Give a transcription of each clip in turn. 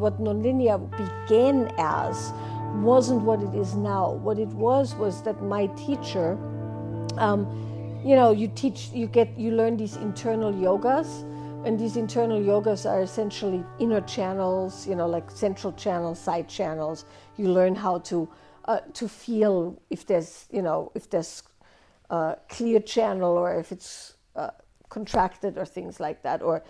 what nonlinear began as wasn't what it is now. What it was was that my teacher, um, you know, you teach, you get, you learn these internal yogas, and these internal yogas are essentially inner channels, you know, like central channels, side channels. You learn how to uh, to feel if there's, you know, if there's a clear channel or if it's uh, contracted or things like that, or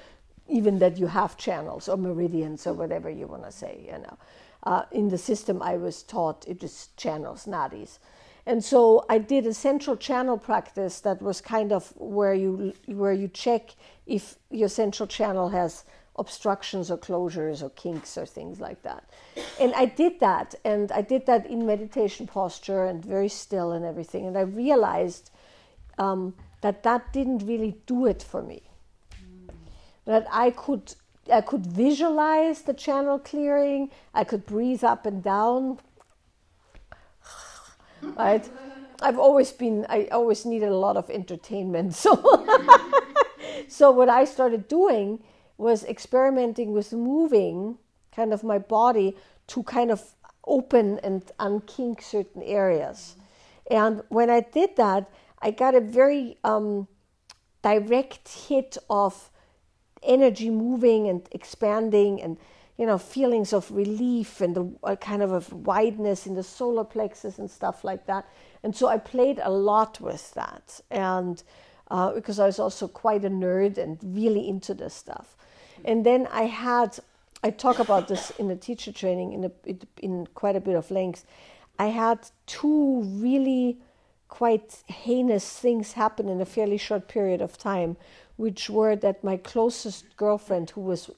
even that you have channels or meridians or whatever you want to say, you know. Uh, in the system I was taught, it is channels, nadis. And so I did a central channel practice that was kind of where you where you check if your central channel has obstructions or closures or kinks or things like that. And I did that, and I did that in meditation posture and very still and everything. And I realized um, that that didn't really do it for me. That I could I could visualize the channel clearing. I could breathe up and down. right? I've always been. I always needed a lot of entertainment. So, so what I started doing was experimenting with moving kind of my body to kind of open and unkink certain areas. And when I did that, I got a very um, direct hit of energy moving and expanding and you know feelings of relief and the kind of a wideness in the solar plexus and stuff like that. And so i played a lot with that. And uh, because i was also quite a nerd and really into this stuff. And then i had i talk about this in the teacher training in, a, in quite a bit of length. I had two really quite heinous things happen in a fairly short period of time, which were that my closest girlfriend, who was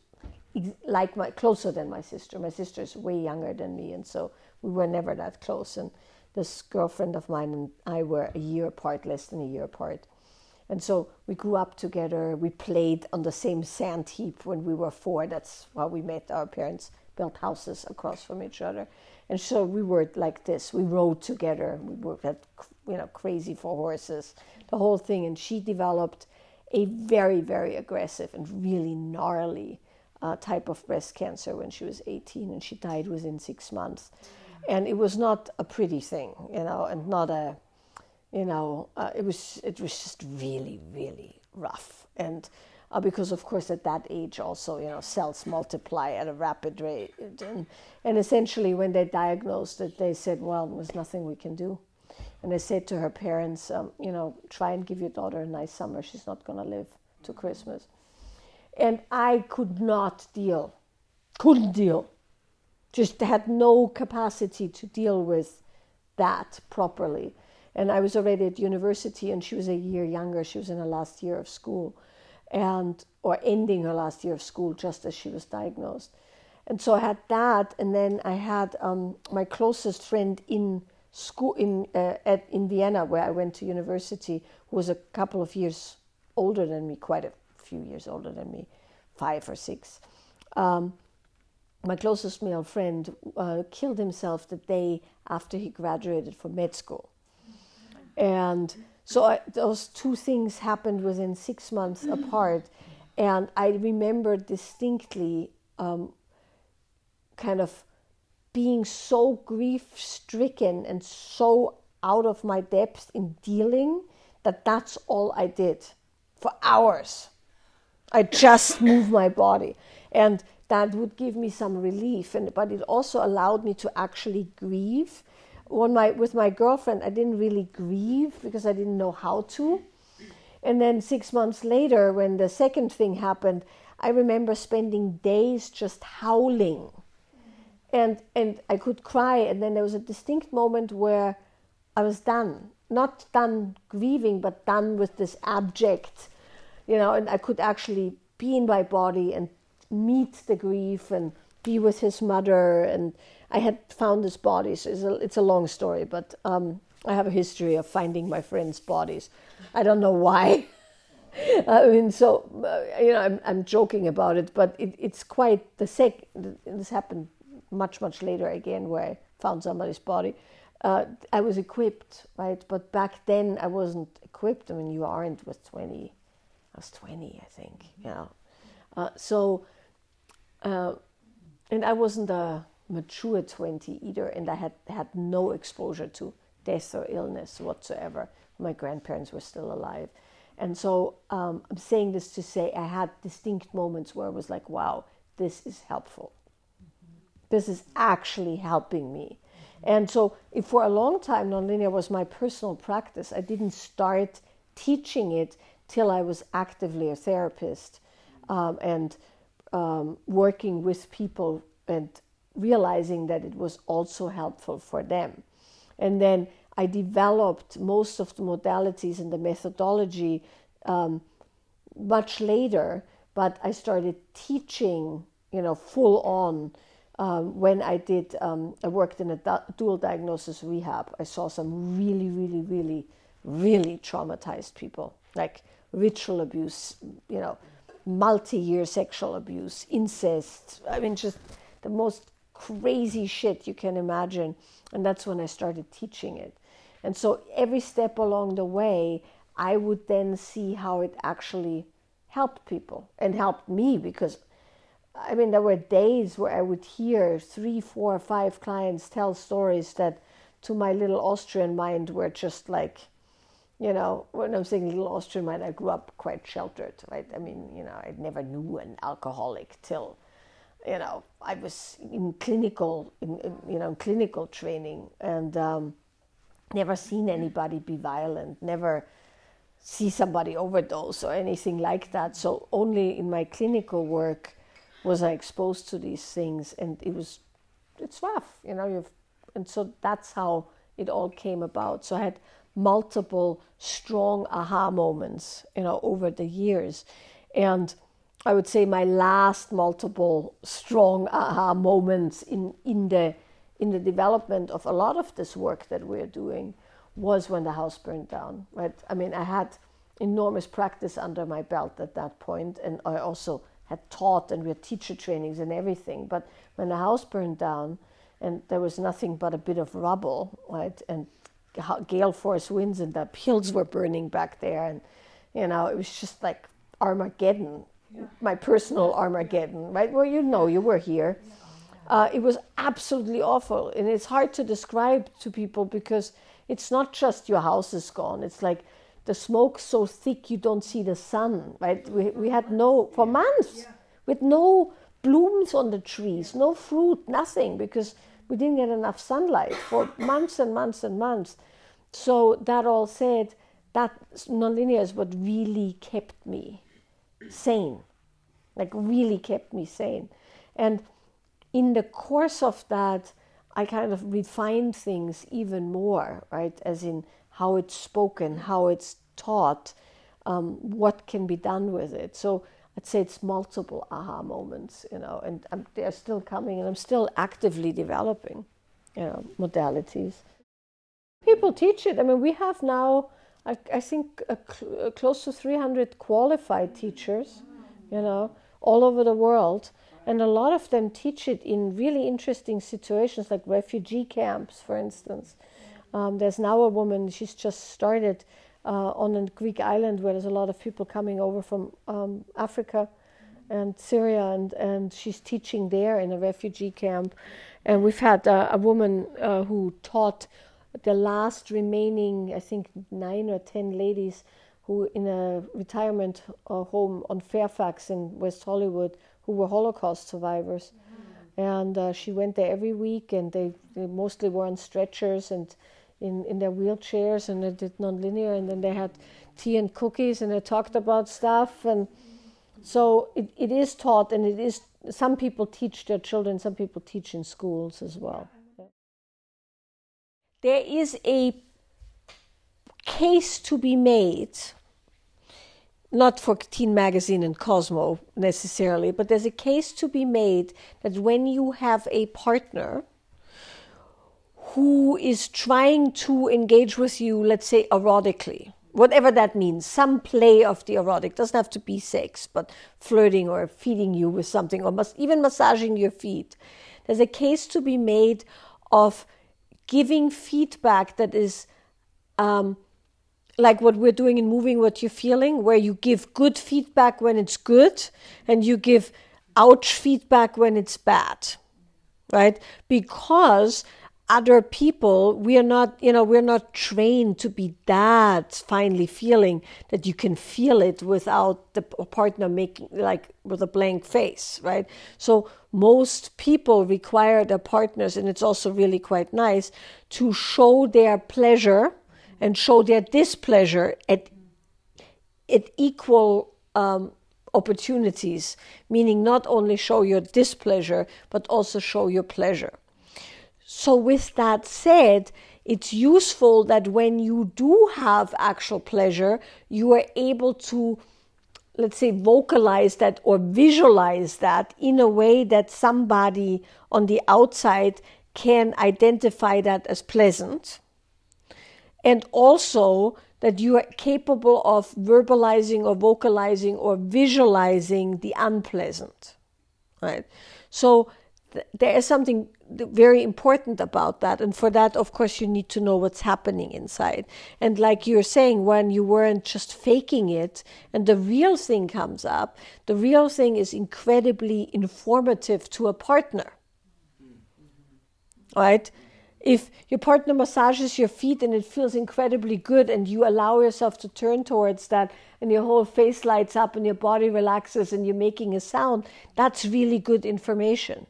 like my closer than my sister, my sister is way younger than me, and so we were never that close. And this girlfriend of mine and I were a year apart, less than a year apart. And so we grew up together. We played on the same sand heap when we were four. That's how we met. Our parents built houses across from each other. And so we were like this. We rode together. We were you know, crazy for horses, the whole thing. And she developed a very, very aggressive and really gnarly uh, type of breast cancer when she was 18, and she died within six months. And it was not a pretty thing, you know, and not a, you know, uh, it was it was just really, really rough. And uh, because, of course, at that age also, you know, cells multiply at a rapid rate. And, and essentially, when they diagnosed it, they said, well, there's nothing we can do. And I said to her parents, um, you know, try and give your daughter a nice summer. She's not going to live to Christmas. And I could not deal, couldn't deal. Just had no capacity to deal with that properly. And I was already at university, and she was a year younger. She was in her last year of school, and or ending her last year of school just as she was diagnosed. And so I had that, and then I had um, my closest friend in school in uh, at in Vienna, where I went to university, who was a couple of years older than me, quite a few years older than me, five or six. Um, my closest male friend uh, killed himself the day after he graduated from med school, and so I, those two things happened within six months apart, and I remember distinctly, um, kind of being so grief stricken and so out of my depth in dealing that that's all I did for hours. I just moved my body. And that would give me some relief. And, but it also allowed me to actually grieve. When my, with my girlfriend, I didn't really grieve because I didn't know how to. And then six months later, when the second thing happened, I remember spending days just howling and and I could cry, and then there was a distinct moment where I was done, not done grieving, but done with this abject, you know, and I could actually be in my body and meet the grief and be with his mother, and I had found his bodies. It's a, it's a long story, but um, I have a history of finding my friends' bodies. I don't know why. I mean, so uh, you know, I'm, I'm joking about it, but it, it's quite the sec. This happened much much later again where I found somebody's body. Uh, I was equipped, right? But back then I wasn't equipped. I mean, you aren't with twenty. I was twenty, I think. Know, uh, so. Uh, and I wasn't a mature 20 either, and I had had no exposure to death or illness whatsoever. My grandparents were still alive. And so um, I'm saying this to say I had distinct moments where I was like, wow, this is helpful. This is actually helping me. And so, for a long time nonlinear was my personal practice, I didn't start teaching it till I was actively a therapist um, and um, working with people and realizing that it was also helpful for them. And then I developed most of the modalities and the methodology um, much later, but I started teaching, you know, full on um, when I did. Um, I worked in a dual diagnosis rehab. I saw some really, really, really, really traumatized people, like ritual abuse, you know, multi-year sexual abuse, incest. I mean, just the most crazy shit you can imagine. And that's when I started teaching it. And so every step along the way, I would then see how it actually helped people and helped me because I mean, there were days where I would hear three, four, five clients tell stories that to my little Austrian mind were just like, you know, when I'm saying little Austrian mind, I grew up quite sheltered, right? I mean, you know, I never knew an alcoholic till, you know, I was in clinical, in, in you know, clinical training and um, never seen anybody be violent, never see somebody overdose or anything like that. So only in my clinical work was I exposed to these things, and it was, it's rough, you know. You've, and so that's how it all came about. So I had multiple strong aha moments, you know, over the years. And I would say my last multiple strong aha moments in, in the in the development of a lot of this work that we're doing was when the house burned down. Right? I mean, I had enormous practice under my belt at that point, and I also had taught and we had teacher trainings and everything. But when the house burned down, and there was nothing but a bit of rubble, right, and gale force winds and the hills were burning back there and you know it was just like armageddon yeah. my personal armageddon right well you know you were here uh, it was absolutely awful and it's hard to describe to people because it's not just your house is gone it's like the smoke so thick you don't see the sun right we, we had no for months with no blooms on the trees no fruit nothing because we didn't get enough sunlight for months and months and months. So that all said, that nonlinear is what really kept me sane, like really kept me sane. And in the course of that, I kind of refined things even more, right? As in how it's spoken, how it's taught, um, what can be done with it. So I'd say it's multiple aha moments, you know, and I'm, they're still coming, and I'm still actively developing, you know, modalities. People teach it. I mean, we have now, I, I think, a cl- close to 300 qualified teachers, you know, all over the world, and a lot of them teach it in really interesting situations, like refugee camps, for instance. Um, there's now a woman; she's just started uh, on a Greek island where there's a lot of people coming over from um, Africa and Syria, and, and she's teaching there in a refugee camp. And we've had uh, a woman uh, who taught the last remaining, I think, nine or ten ladies who in a retirement uh, home on Fairfax in West Hollywood who were Holocaust survivors. Mm-hmm. And uh, she went there every week, and they, they mostly were on stretchers and in, in their wheelchairs and they did nonlinear and then they had tea and cookies and they talked about stuff and so it, it is taught and it is some people teach their children some people teach in schools as well. There is a case to be made not for teen magazine and cosmo necessarily but there's a case to be made that when you have a partner who is trying to engage with you, let's say erotically, whatever that means, some play of the erotic, doesn't have to be sex, but flirting or feeding you with something, or mas- even massaging your feet. There's a case to be made of giving feedback that is um, like what we're doing in moving what you're feeling, where you give good feedback when it's good and you give ouch feedback when it's bad right? Because other people we are not you know we're not trained to be that finely feeling that you can feel it without the partner making like with a blank face right? So most people require their partners and it's also really quite nice to show their pleasure and show their displeasure at at equal um, opportunities meaning not only show your displeasure but also show your pleasure so, with that said, it's useful that when you do have actual pleasure, you are able to, let's say, vocalize that or visualize that in a way that somebody on the outside can identify that as pleasant. And also that you are capable of verbalizing or vocalizing or visualizing the unpleasant. Right? So, there is something very important about that. And for that, of course, you need to know what's happening inside. And like you're saying, when you weren't just faking it and the real thing comes up, the real thing is incredibly informative to a partner. Right? If your partner massages your feet and it feels incredibly good, and you allow yourself to turn towards that, and your whole face lights up and your body relaxes and you're making a sound, that's really good information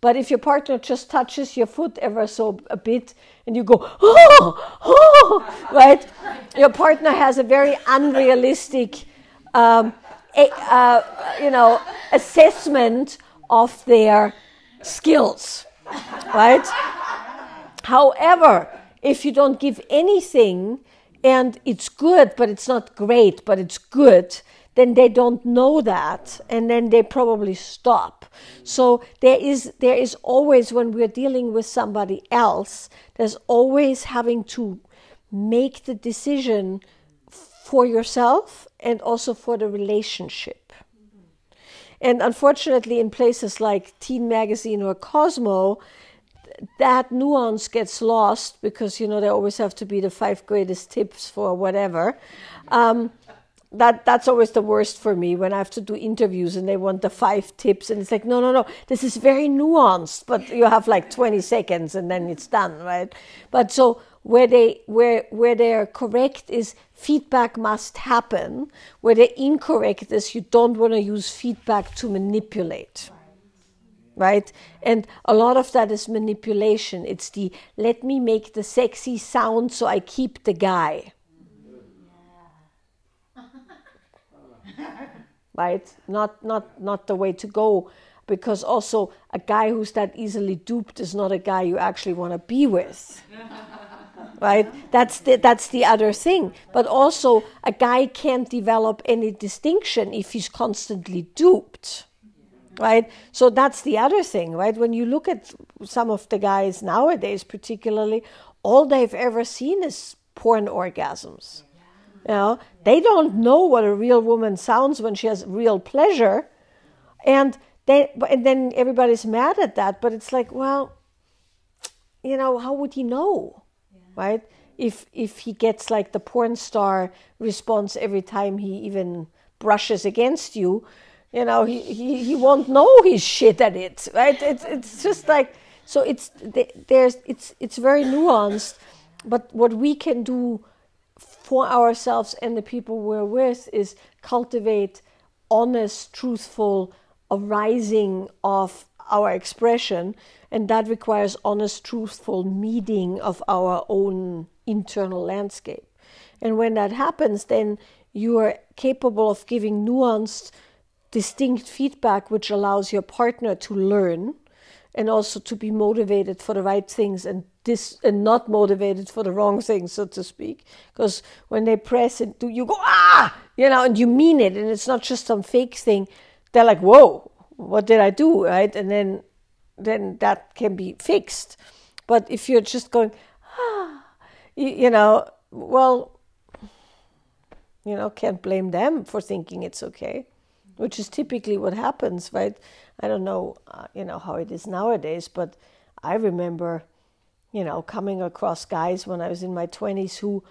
but if your partner just touches your foot ever so a bit and you go, oh, oh, right? Your partner has a very unrealistic, um, a, uh, you know, assessment of their skills, right? However, if you don't give anything and it's good, but it's not great, but it's good, then they don't know that and then they probably stop. So there is there is always when we're dealing with somebody else there's always having to make the decision for yourself and also for the relationship. And unfortunately in places like teen magazine or cosmo that nuance gets lost because you know they always have to be the five greatest tips for whatever. Um, that that's always the worst for me when I have to do interviews and they want the five tips and it's like no no no this is very nuanced but you have like 20 seconds and then it's done right? But so where they where where they are correct is feedback must happen. Where they're incorrect is you don't want to use feedback to manipulate right? And a lot of that is manipulation. It's the let me make the sexy sound so I keep the guy right? Not not not the way to go, because also a guy who's that easily duped is not a guy you actually want to be with. right? That's the, that's the other thing. But also, a guy can't develop any distinction if he's constantly duped. Right? So that's the other thing, right? When you look at some of the guys nowadays, particularly, all they've ever seen is porn orgasms. You know, they don't know what a real woman sounds when she has real pleasure, and they and then everybody's mad at that. But it's like, well, you know, how would he know, yeah. right? If if he gets like the porn star response every time he even brushes against you, you know, he, he, he won't know he's shit at it, right? It's it's just like so. It's there's it's it's very nuanced, but what we can do for ourselves and the people we're with is cultivate honest, truthful arising of our expression, and that requires honest, truthful meeting of our own internal landscape. And when that happens, then you are capable of giving nuanced, distinct feedback, which allows your partner to learn and also to be motivated for the right things and this and not motivated for the wrong things, so to speak. Because when they press it, you go ah, you know, and you mean it, and it's not just some fake thing. They're like, whoa, what did I do, right? And then, then that can be fixed. But if you're just going ah, you, you know, well, you know, can't blame them for thinking it's okay, which is typically what happens, right? I don't know, uh, you know, how it is nowadays, but I remember, you know, coming across guys when I was in my 20s who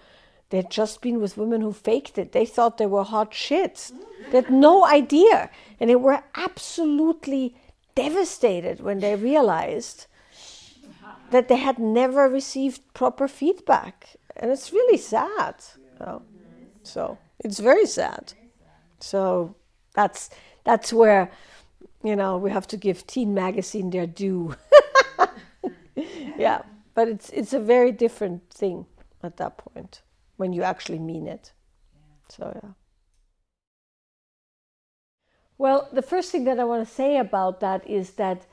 they'd just been with women who faked it. They thought they were hot shit. They had no idea. And they were absolutely devastated when they realized that they had never received proper feedback. And it's really sad. You know? So it's very sad. So that's that's where you know we have to give Teen Magazine their due. yeah, but it's it's a very different thing at that point when you actually mean it. So yeah. Well, the first thing that I want to say about that is that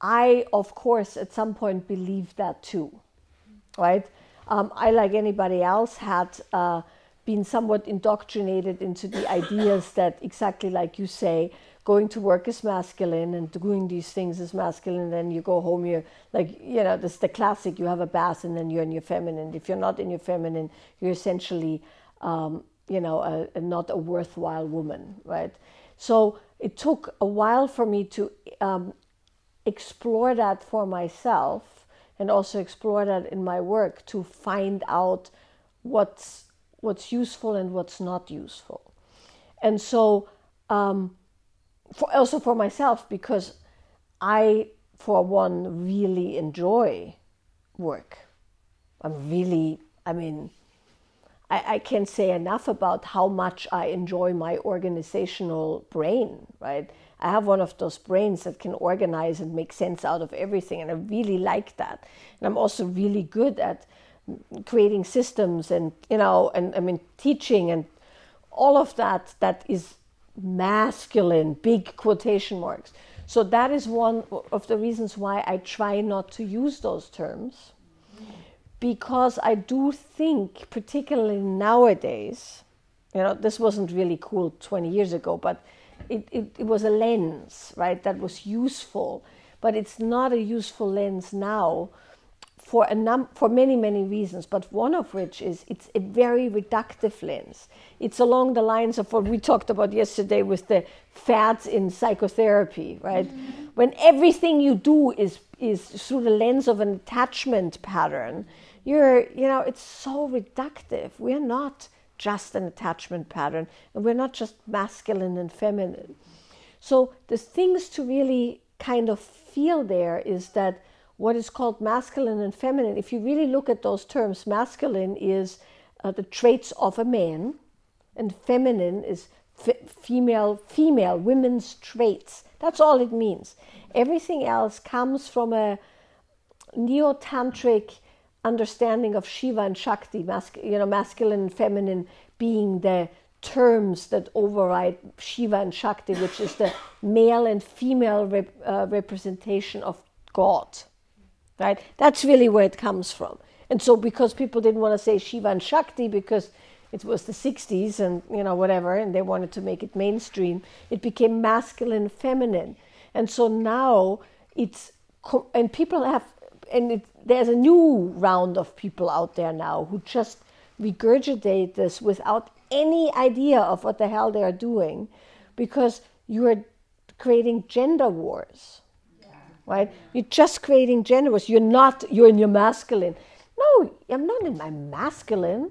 I, of course, at some point believed that too, right? Um, I, like anybody else, had uh, been somewhat indoctrinated into the ideas that, exactly like you say, going to work is masculine and doing these things is masculine. And then you go home, you're like, you know, this is the classic you have a bath and then you're in your feminine. If you're not in your feminine, you're essentially, um, you know, a, a not a worthwhile woman, right? So it took a while for me to um, explore that for myself and also explore that in my work to find out what's what's useful and what's not useful. And so, um, for, also for myself, because I, for one, really enjoy work. I'm really, I mean, I, I can't say enough about how much I enjoy my organizational brain, right? I have one of those brains that can organize and make sense out of everything, and I really like that. And I'm also really good at creating systems and, you know, and I mean, teaching and all of that that is masculine, big quotation marks. So that is one of the reasons why I try not to use those terms because I do think, particularly nowadays, you know, this wasn't really cool 20 years ago, but it, it, it, was a lens, right, that was useful. But it's not a useful lens now for, a num- for many, many reasons, but one of which is it's a very reductive lens. It's along the lines of what we talked about yesterday with the fads in psychotherapy, right? Mm-hmm. When everything you do is, is through the lens of an attachment pattern, you're, you know, it's so reductive. We're not just an attachment pattern, and we're not just masculine and feminine. So the things to really kind of feel there is that what is called masculine and feminine, if you really look at those terms, masculine is uh, the traits of a man, and feminine is f- female, female, women's traits. That's all it means. Everything else comes from a neo tantric understanding of Shiva and Shakti, masc- you know, masculine and feminine being the terms that override Shiva and Shakti, which is the male and female rep- uh, representation of God. Right? That's really where it comes from. And so, because people didn't want to say Shiva and Shakti because it was the 60s and you know whatever, and they wanted to make it mainstream, it became masculine, feminine, and so now it's and people have and it, there's a new round of people out there now who just regurgitate this without any idea of what the hell they are doing because you are creating gender wars right? You're just creating gender wars you're not you're in your masculine. No i'm not in my masculine.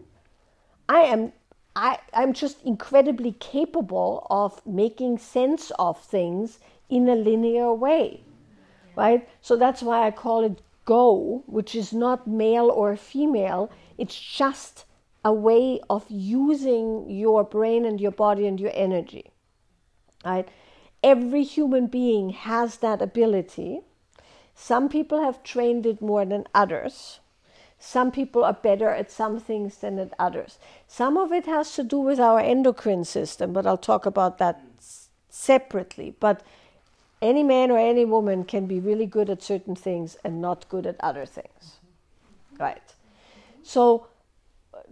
I am I, i'm just incredibly capable of making sense of things in a linear way right? So that's why i call it go, which is not male or female, it's just a way of using your brain and your body and your energy. Right? Every human being has that ability. Some people have trained it more than others. Some people are better at some things than at others. Some of it has to do with our endocrine system, but I'll talk about that separately. But any man or any woman can be really good at certain things and not good at other things. Right. So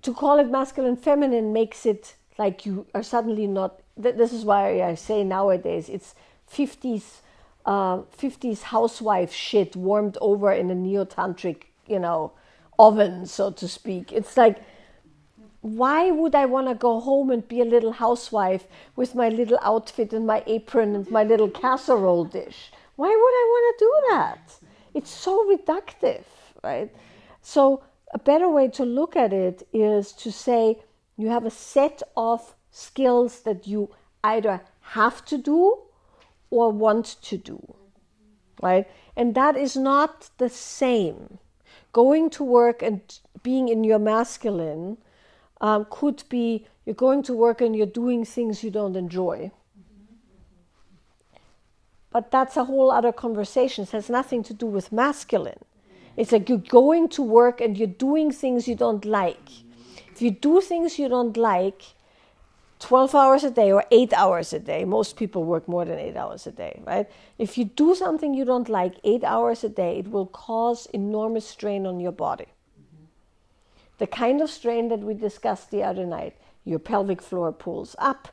to call it masculine feminine makes it like you are suddenly not this is why I say nowadays it's 50s uh, 50s housewife shit warmed over in a neo-tantric, you know, oven, so to speak. It's like why would I want to go home and be a little housewife with my little outfit and my apron and my little casserole dish? Why would I want to do that? It's so reductive, right? So, a better way to look at it is to say you have a set of skills that you either have to do or want to do, right? And that is not the same. Going to work and being in your masculine um, could be you're going to work and you're doing things you don't enjoy. But that's a whole other conversation. It has nothing to do with masculine. It's like you're going to work and you're doing things you don't like. If you do things you don't like, 12 hours a day or eight hours a day, most people work more than eight hours a day, right? If you do something you don't like eight hours a day, it will cause enormous strain on your body. Mm-hmm. The kind of strain that we discussed the other night your pelvic floor pulls up,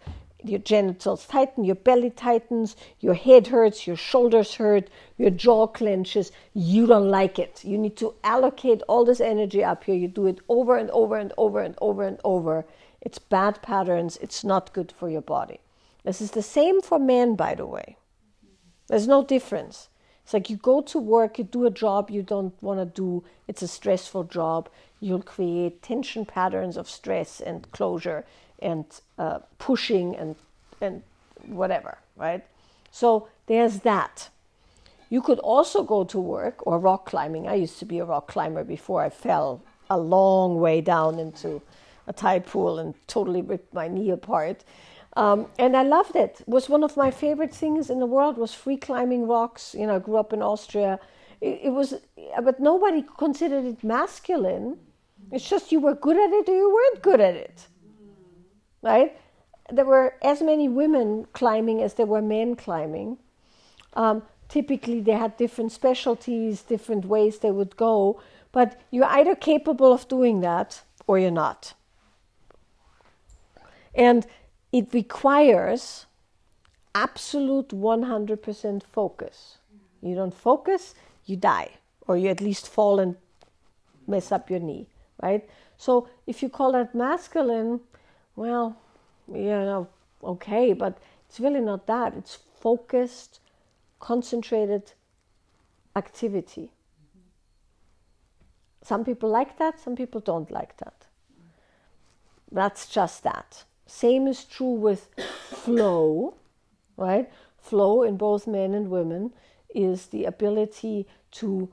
your genitals tighten, your belly tightens, your head hurts, your shoulders hurt, your jaw clenches. You don't like it. You need to allocate all this energy up here. You do it over and over and over and over and over. It's bad patterns. It's not good for your body. This is the same for men, by the way. There's no difference. It's like you go to work, you do a job you don't want to do, it's a stressful job. You'll create tension patterns of stress and closure and uh, pushing and and whatever, right? So there's that. You could also go to work or rock climbing. I used to be a rock climber before I fell a long way down into a tide pool and totally ripped my knee apart. Um, and I loved it. it. Was one of my favorite things in the world was free climbing rocks. You know, I grew up in Austria. It, it was, but nobody considered it masculine. It's just you were good at it or you weren't good at it right? There were as many women climbing as there were men climbing. Um, typically, they had different specialties, different ways they would go, but you're either capable of doing that or you're not. And it requires absolute 100% focus. You don't focus, you die, or you at least fall and mess up your knee, right? So if you call that masculine, well, you know, okay, but it's really not that. It's focused, concentrated activity. Some people like that, some people don't like that. That's just that. Same is true with flow, right? Flow in both men and women is the ability to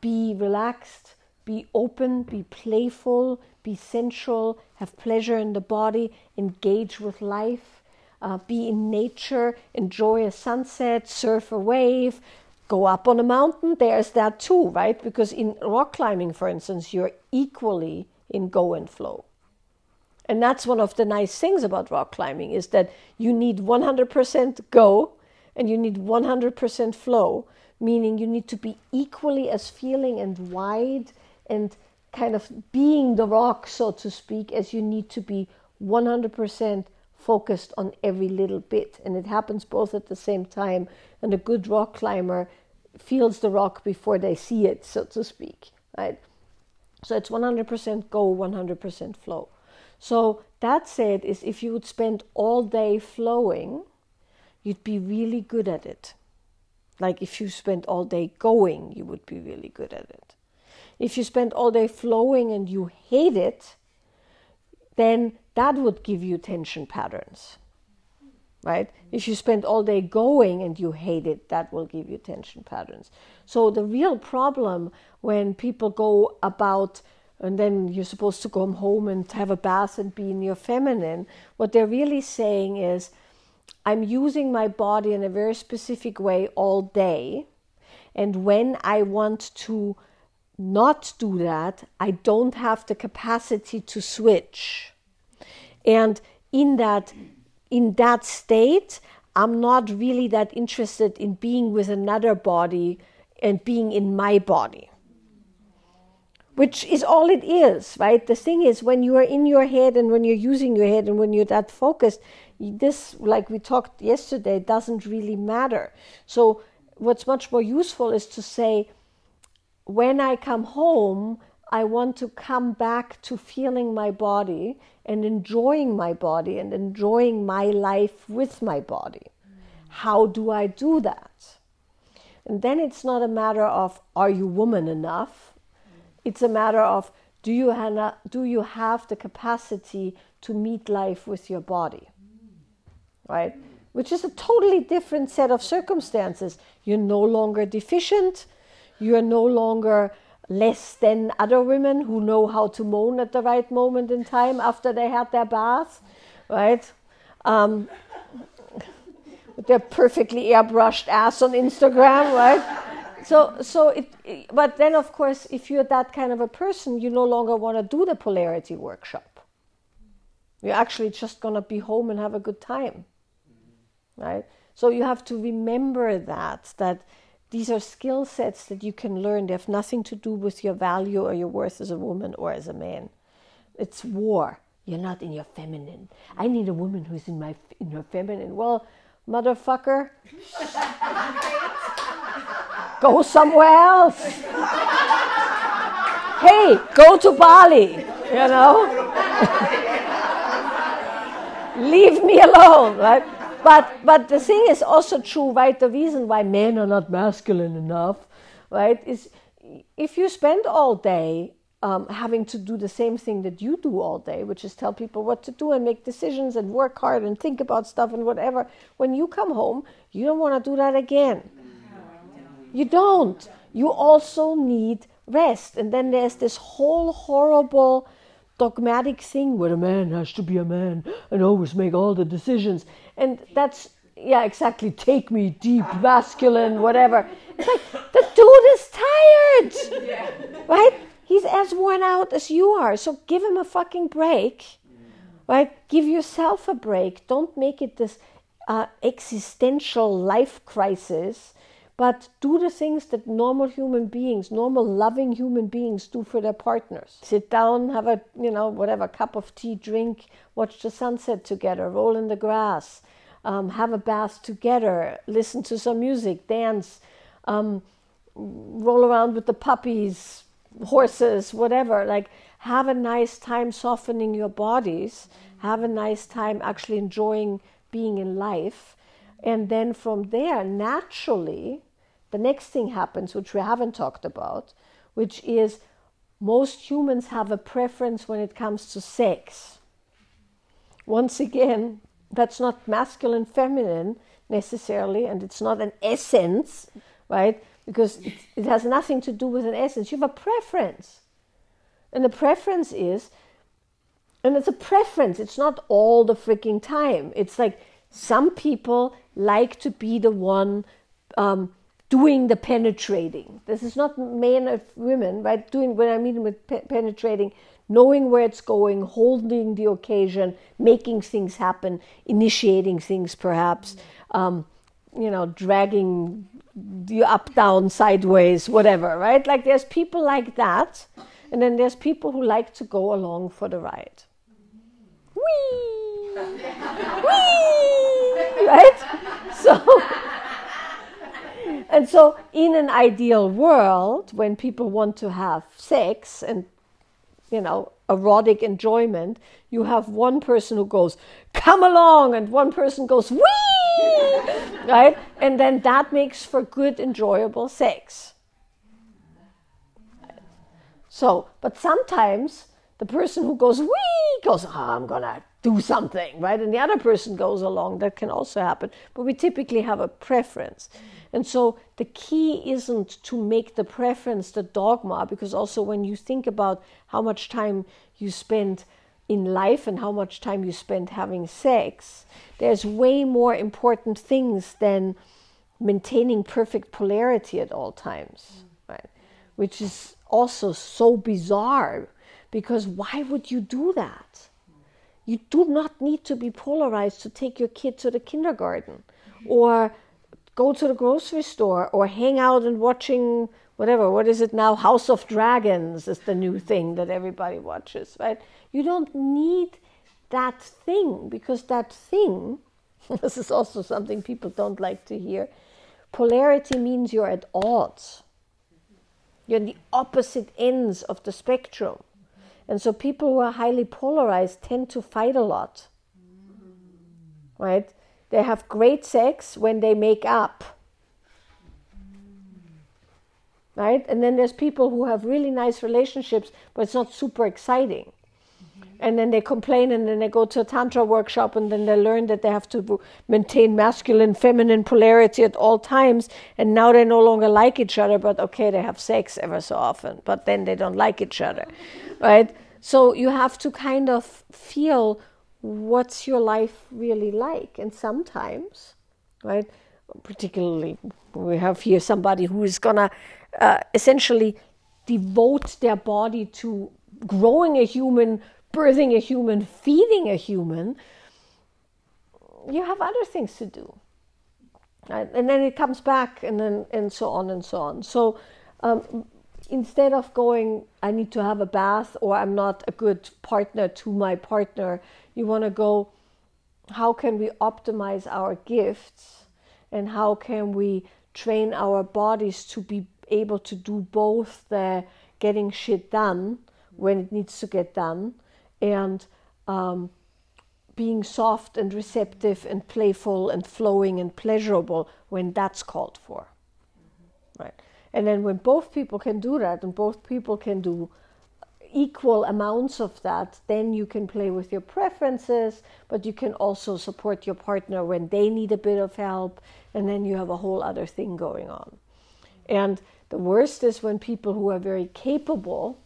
be relaxed, be open, be playful, be sensual, have pleasure in the body, engage with life, uh, be in nature, enjoy a sunset, surf a wave, go up on a mountain. There's that too, right? Because in rock climbing, for instance, you're equally in go and flow. And that's one of the nice things about rock climbing is that you need 100% go and you need 100% flow, meaning you need to be equally as feeling and wide and kind of being the rock, so to speak, as you need to be 100% focused on every little bit. And it happens both at the same time. And a good rock climber feels the rock before they see it, so to speak, right? So it's 100% go, 100% flow. So that said, is if you would spend all day flowing, you'd be really good at it. Like if you spent all day going, you would be really good at it. If you spend all day flowing and you hate it, then that would give you tension patterns. Right? If you spend all day going and you hate it, that will give you tension patterns. So the real problem when people go about and then you're supposed to go home and have a bath and be in your feminine, what they're really saying is, I'm using my body in a very specific way all day. And when I want to not do that, I don't have the capacity to switch. And in that in that state, I'm not really that interested in being with another body and being in my body. Which is all it is, right? The thing is, when you are in your head and when you're using your head and when you're that focused, this, like we talked yesterday, doesn't really matter. So, what's much more useful is to say, when I come home, I want to come back to feeling my body and enjoying my body and enjoying my life with my body. How do I do that? And then it's not a matter of are you woman enough? It's a matter of do you, have, do you have the capacity to meet life with your body? Right? which is a totally different set of circumstances. You're no longer deficient, you're no longer less than other women who know how to moan at the right moment in time after they had their bath, right? Um, with their perfectly airbrushed ass on Instagram, right? So, so it, but then of course, if you're that kind of a person, you no longer want to do the polarity workshop. You're actually just going to be home and have a good time, right? So you have to remember that, that these are skill sets that you can learn. They have nothing to do with your value or your worth as a woman or as a man. It's war. You're not in your feminine. I need a woman who's in my in her feminine. Well, motherfucker, go somewhere else. hey, go to Bali. You know. Leave me alone, right? But but the thing is also true, right? The reason why men are not masculine enough, right, is if you spend all day um, having to do the same thing that you do all day, which is tell people what to do and make decisions and work hard and think about stuff and whatever. When you come home, you don't want to do that again. You don't. You also need rest. And then there's this whole horrible dogmatic thing where a man has to be a man and always make all the decisions. And that's, yeah, exactly, take me deep, masculine, whatever. It's like, the dude is tired, yeah. right? He's as worn out as you are. So give him a fucking break, right? Give yourself a break. Don't make it this uh, existential life crisis but do the things that normal human beings, normal loving human beings do for their partners. Sit down, have a, you know, whatever, cup of tea, drink, watch the sunset together, roll in the grass, um, have a bath together, listen to some music, dance, um, roll around with the puppies, horses, whatever. Like, have a nice time softening your bodies, have a nice time actually enjoying being in life. And then from there, naturally, the next thing happens, which we haven't talked about, which is most humans have a preference when it comes to sex. Once again, that's not masculine, feminine necessarily, and it's not an essence, right? Because it, it has nothing to do with an essence. You have a preference. And the preference is, and it's a preference, it's not all the freaking time. It's like some people like to be the one um, doing the penetrating. This is not men or women, right? Doing when I mean with pe- penetrating, knowing where it's going, holding the occasion, making things happen, initiating things, perhaps, um, you know, dragging you up, down, sideways, whatever, right? Like there's people like that, and then there's people who like to go along for the ride. Whee! Whee! Right? So. And so, in an ideal world, when people want to have sex and, you know, erotic enjoyment, you have one person who goes, come along, and one person goes, wee! right? And then that makes for good, enjoyable sex. So, but sometimes the person who goes, wee, goes, oh, I'm to do something, right? And the other person goes along. That can also happen. But we typically have a preference. And so the key isn't to make the preference the dogma, because also when you think about how much time you spend in life and how much time you spend having sex, there's way more important things than maintaining perfect polarity at all times, right? Which is also so bizarre because why would you do that? You do not need to be polarized to take your kid to the kindergarten or go to the grocery store or hang out and watching whatever what is it now? House of dragons is the new thing that everybody watches right? You don't need that thing because that thing this is also something people don't like to hear polarity means you're at odds. You're in the opposite ends of the spectrum. And so people who are highly polarized tend to fight a lot. Right they have great sex when they make up. Right? And then there's people who have really nice relationships, but it's not super exciting. Mm-hmm. and then they complain and then they go to a tantra workshop and then they learn that they have to maintain masculine feminine polarity at all times and now they no longer like each other but okay they have sex ever so often but then they don't like each other mm-hmm. right so you have to kind of feel what's your life really like and sometimes right particularly we have here somebody who is gonna uh, essentially devote their body to growing a human birthing a human, feeding a human, you have other things to do. Right? And then it comes back, and then and so on and so on. So um, instead of going, I need to have a bath, or I'm not a good partner to my partner, you want to go, how can we optimize our gifts, and how can we train our bodies to be able to do both the getting shit done when it needs to get done and um, being soft and receptive and playful and flowing and pleasurable when that's called for. Mm-hmm. Right. And then when both people can do that and both people can do equal amounts of that, then you can play with your preferences, but you can also support your partner when they need a bit of help, and then you have a whole other thing going on. And the worst is when people who are very capable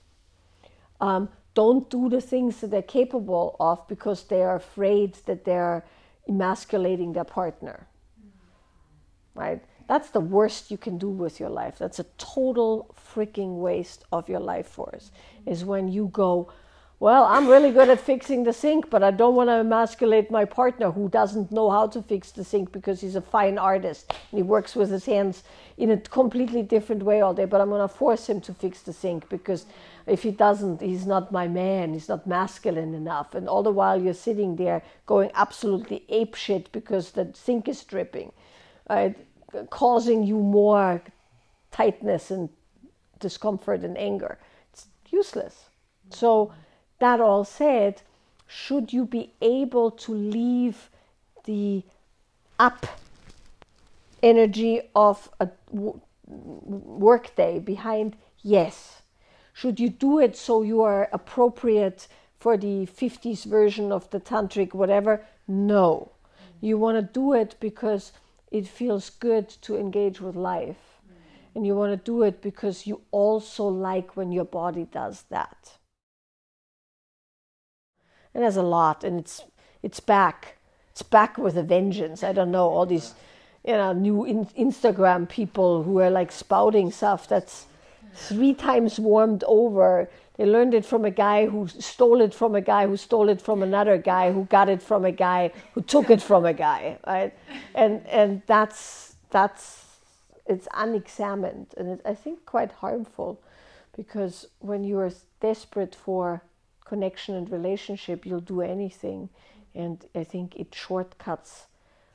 um, don't do the things that they're capable of because they are afraid that they're emasculating their partner. Right? That's the worst you can do with your life. That's a total freaking waste of your life force. Is when you go, well, I'm really good at fixing the sink, but I don't want to emasculate my partner who doesn't know how to fix the sink because he's a fine artist and he works with his hands in a completely different way all day. But I'm going to force him to fix the sink because if he doesn't, he's not my man, he's not masculine enough. And all the while you're sitting there going absolutely apeshit because the sink is dripping, right? Causing you more tightness and discomfort and anger. It's useless. So, that all said, should you be able to leave the up energy of a workday behind? Yes. Should you do it so you are appropriate for the 50s version of the tantric whatever? No. You want to do it because it feels good to engage with life. And you want to do it because you also like when your body does that and there's a lot, and it's it's back. It's back with a vengeance. I don't know all these, you know, new in- Instagram people who are like spouting stuff that's three times warmed over. They learned it from a guy who stole it from a guy who stole it from another guy who got it from a guy who took it from a guy, right? And and that's that's it's unexamined and it's I think quite harmful because when you are desperate for connection and relationship, you'll do anything. And I think it shortcuts,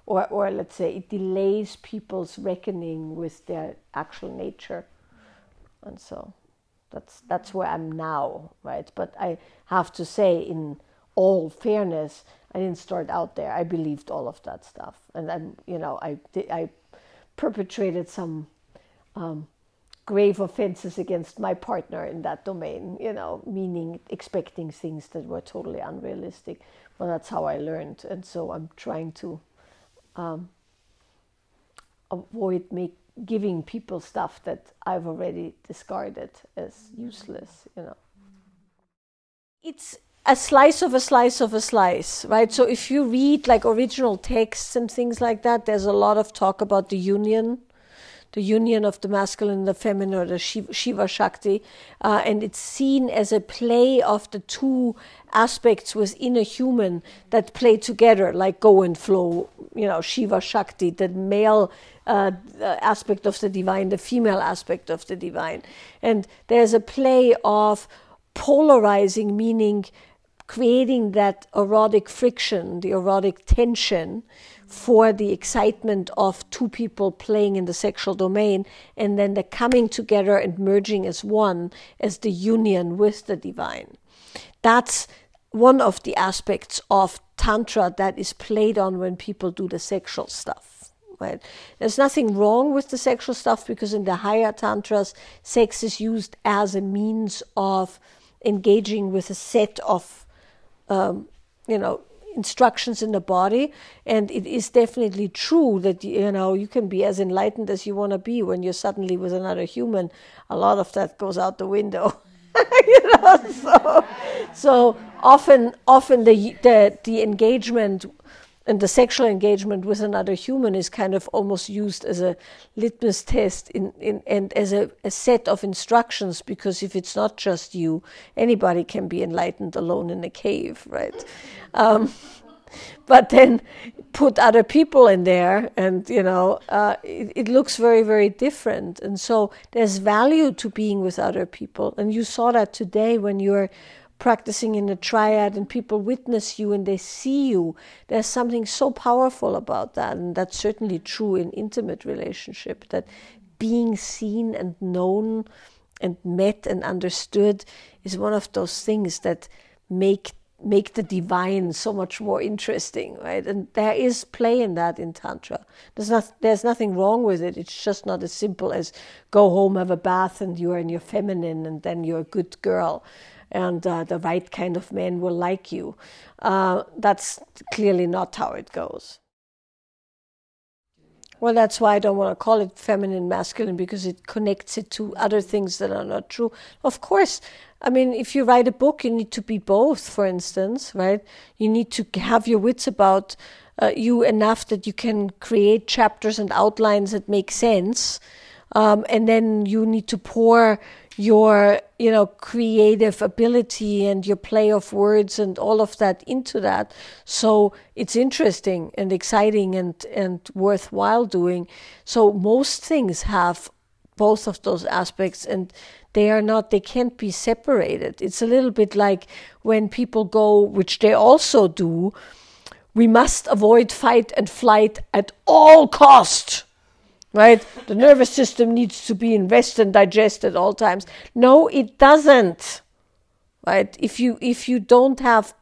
or, or let's say, it delays people's reckoning with their actual nature. And so that's, that's where I'm now, right? But I have to say, in all fairness, I didn't start out there. I believed all of that stuff. And then, you know, I, I perpetrated some um, grave offenses against my partner in that domain, you know, meaning expecting things that were totally unrealistic. Well, that's how I learned. And so I'm trying to um, avoid make, giving people stuff that I've already discarded as useless, you know. It's a slice of a slice of a slice, right? So if you read like original texts and things like that, there's a lot of talk about the union the union of the masculine and the feminine, or the Shiva Shakti, uh, and it's seen as a play of the two aspects within a human that play together, like go and flow. You know, Shiva Shakti, the male uh, aspect of the divine, the female aspect of the divine, and there's a play of polarizing, meaning creating that erotic friction, the erotic tension for the excitement of two people playing in the sexual domain and then the coming together and merging as one as the union with the divine. That's one of the aspects of tantra that is played on when people do the sexual stuff. Right? There's nothing wrong with the sexual stuff because in the higher tantras, sex is used as a means of engaging with a set of um, you know, instructions in the body and it is definitely true that you know you can be as enlightened as you want to be when you're suddenly with another human a lot of that goes out the window you know so so often often the the the engagement and the sexual engagement with another human is kind of almost used as a litmus test in, in and as a, a set of instructions because if it's not just you anybody can be enlightened alone in a cave right? Um, but then put other people in there and you know uh, it, it, looks very very different. And so there's value to being with other people. And you saw that today when you're practicing in a triad and people witness you and they see you. There's something so powerful about that. And that's certainly true in intimate relationship that being seen and known and met and understood is one of those things that make make the divine so much more interesting right and there is play in that in tantra there's not there's nothing wrong with it it's just not as simple as go home have a bath and you're in your feminine and then you're a good girl and uh, the right kind of man will like you. Uh, that's clearly not how it goes. Well, that's why I don't want to call it feminine, masculine, because it connects it to other things that are not true. Of course, I mean, if you write a book, you need to be both, for instance, right? You need to have your wits about uh, you enough that you can create chapters and outlines that make sense. Um, and then you need to pour your you know creative ability and your play of words and all of that into that. So it's interesting and exciting and and worthwhile doing. So most things have both of those aspects and they are not they can't be separated. It's a little bit like when people go which they also do we must avoid fight and flight at all cost right? The nervous system needs to be in rest and digest at all times. No, it doesn't. Right? If you if you don't have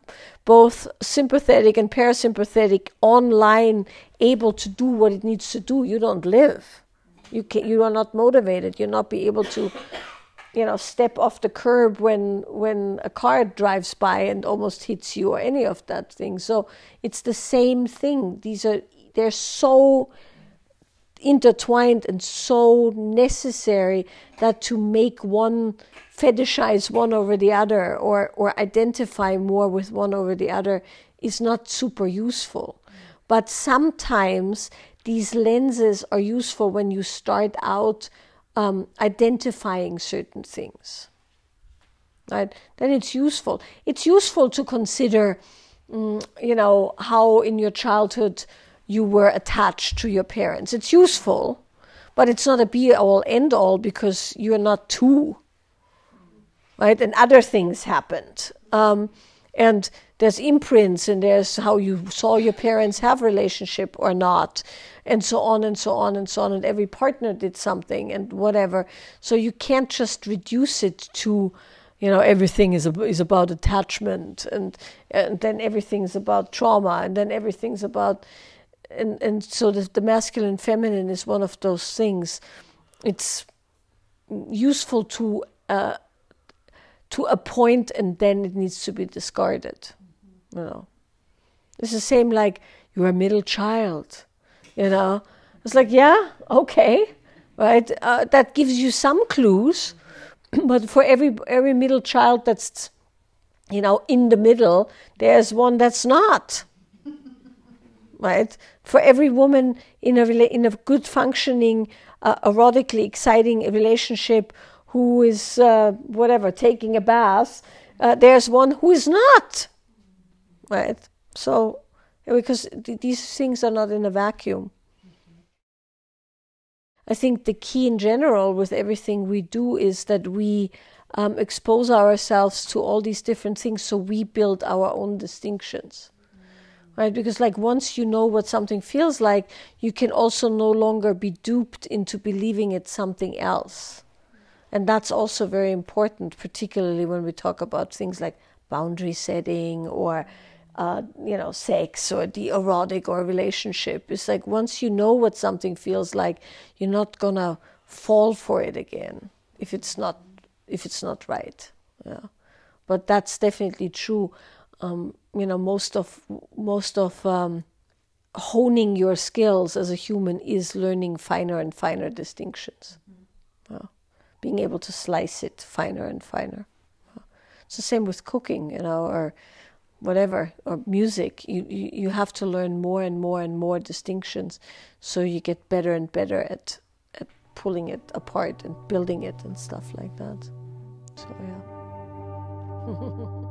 both sympathetic and parasympathetic online able to do what it needs to do, you don't live. You can you are not motivated. You're not be able to you know step off the curb when when a car drives by and almost hits you or any of that thing so it's the same thing these are they're so intertwined and so necessary that to make one fetishize one over the other or, or identify more with one over the other is not super useful. But sometimes these lenses are useful when you start out um, identifying certain things. Right? Then it's useful. It's useful to consider, um, you know, how in your childhood you were attached to your parents. It's useful, but it's not a be all end all because you're not two, right? And other things happened. Um, and there's imprints and there's how you saw your parents have relationship or not and so on and so on and so on and every partner did something and whatever so you can't just reduce it to you know everything is is about attachment and and then everything's about trauma and then everything's about and and so the, the masculine feminine is one of those things. It's useful to uh, to a point and then it needs to be discarded mm-hmm. you know. It's the same like you're a middle child you know. It's like yeah okay right? Uh, that gives you some clues but for every every middle child that's you know in the middle there's one that's not right? For every woman in a in a good functioning, uh, erotically exciting relationship who is uh, whatever taking a bath, uh, there's one who is not, right? So because th- these things are not in a vacuum. I think the key in general with everything we do is that we um, expose ourselves to all these different things so we build our own distinctions right? Because like once you know what something feels like, you can also no longer be duped into believing it's something else. And that's also very important, particularly when we talk about things like boundary setting or uh, you know, sex or the erotic or relationship. It's like once you know what something feels like, you're not gonna fall for it again if it's not if it's not right. Yeah, but that's definitely true um, you know most of most of um, honing your skills as a human is learning finer and finer distinctions. Mm-hmm. being able to slice it finer and finer. It's the same with cooking, you know, or whatever, or music. You, you, you have to learn more and more and more distinctions so you get better and better at, at pulling it apart and building it and stuff like that. So, yeah.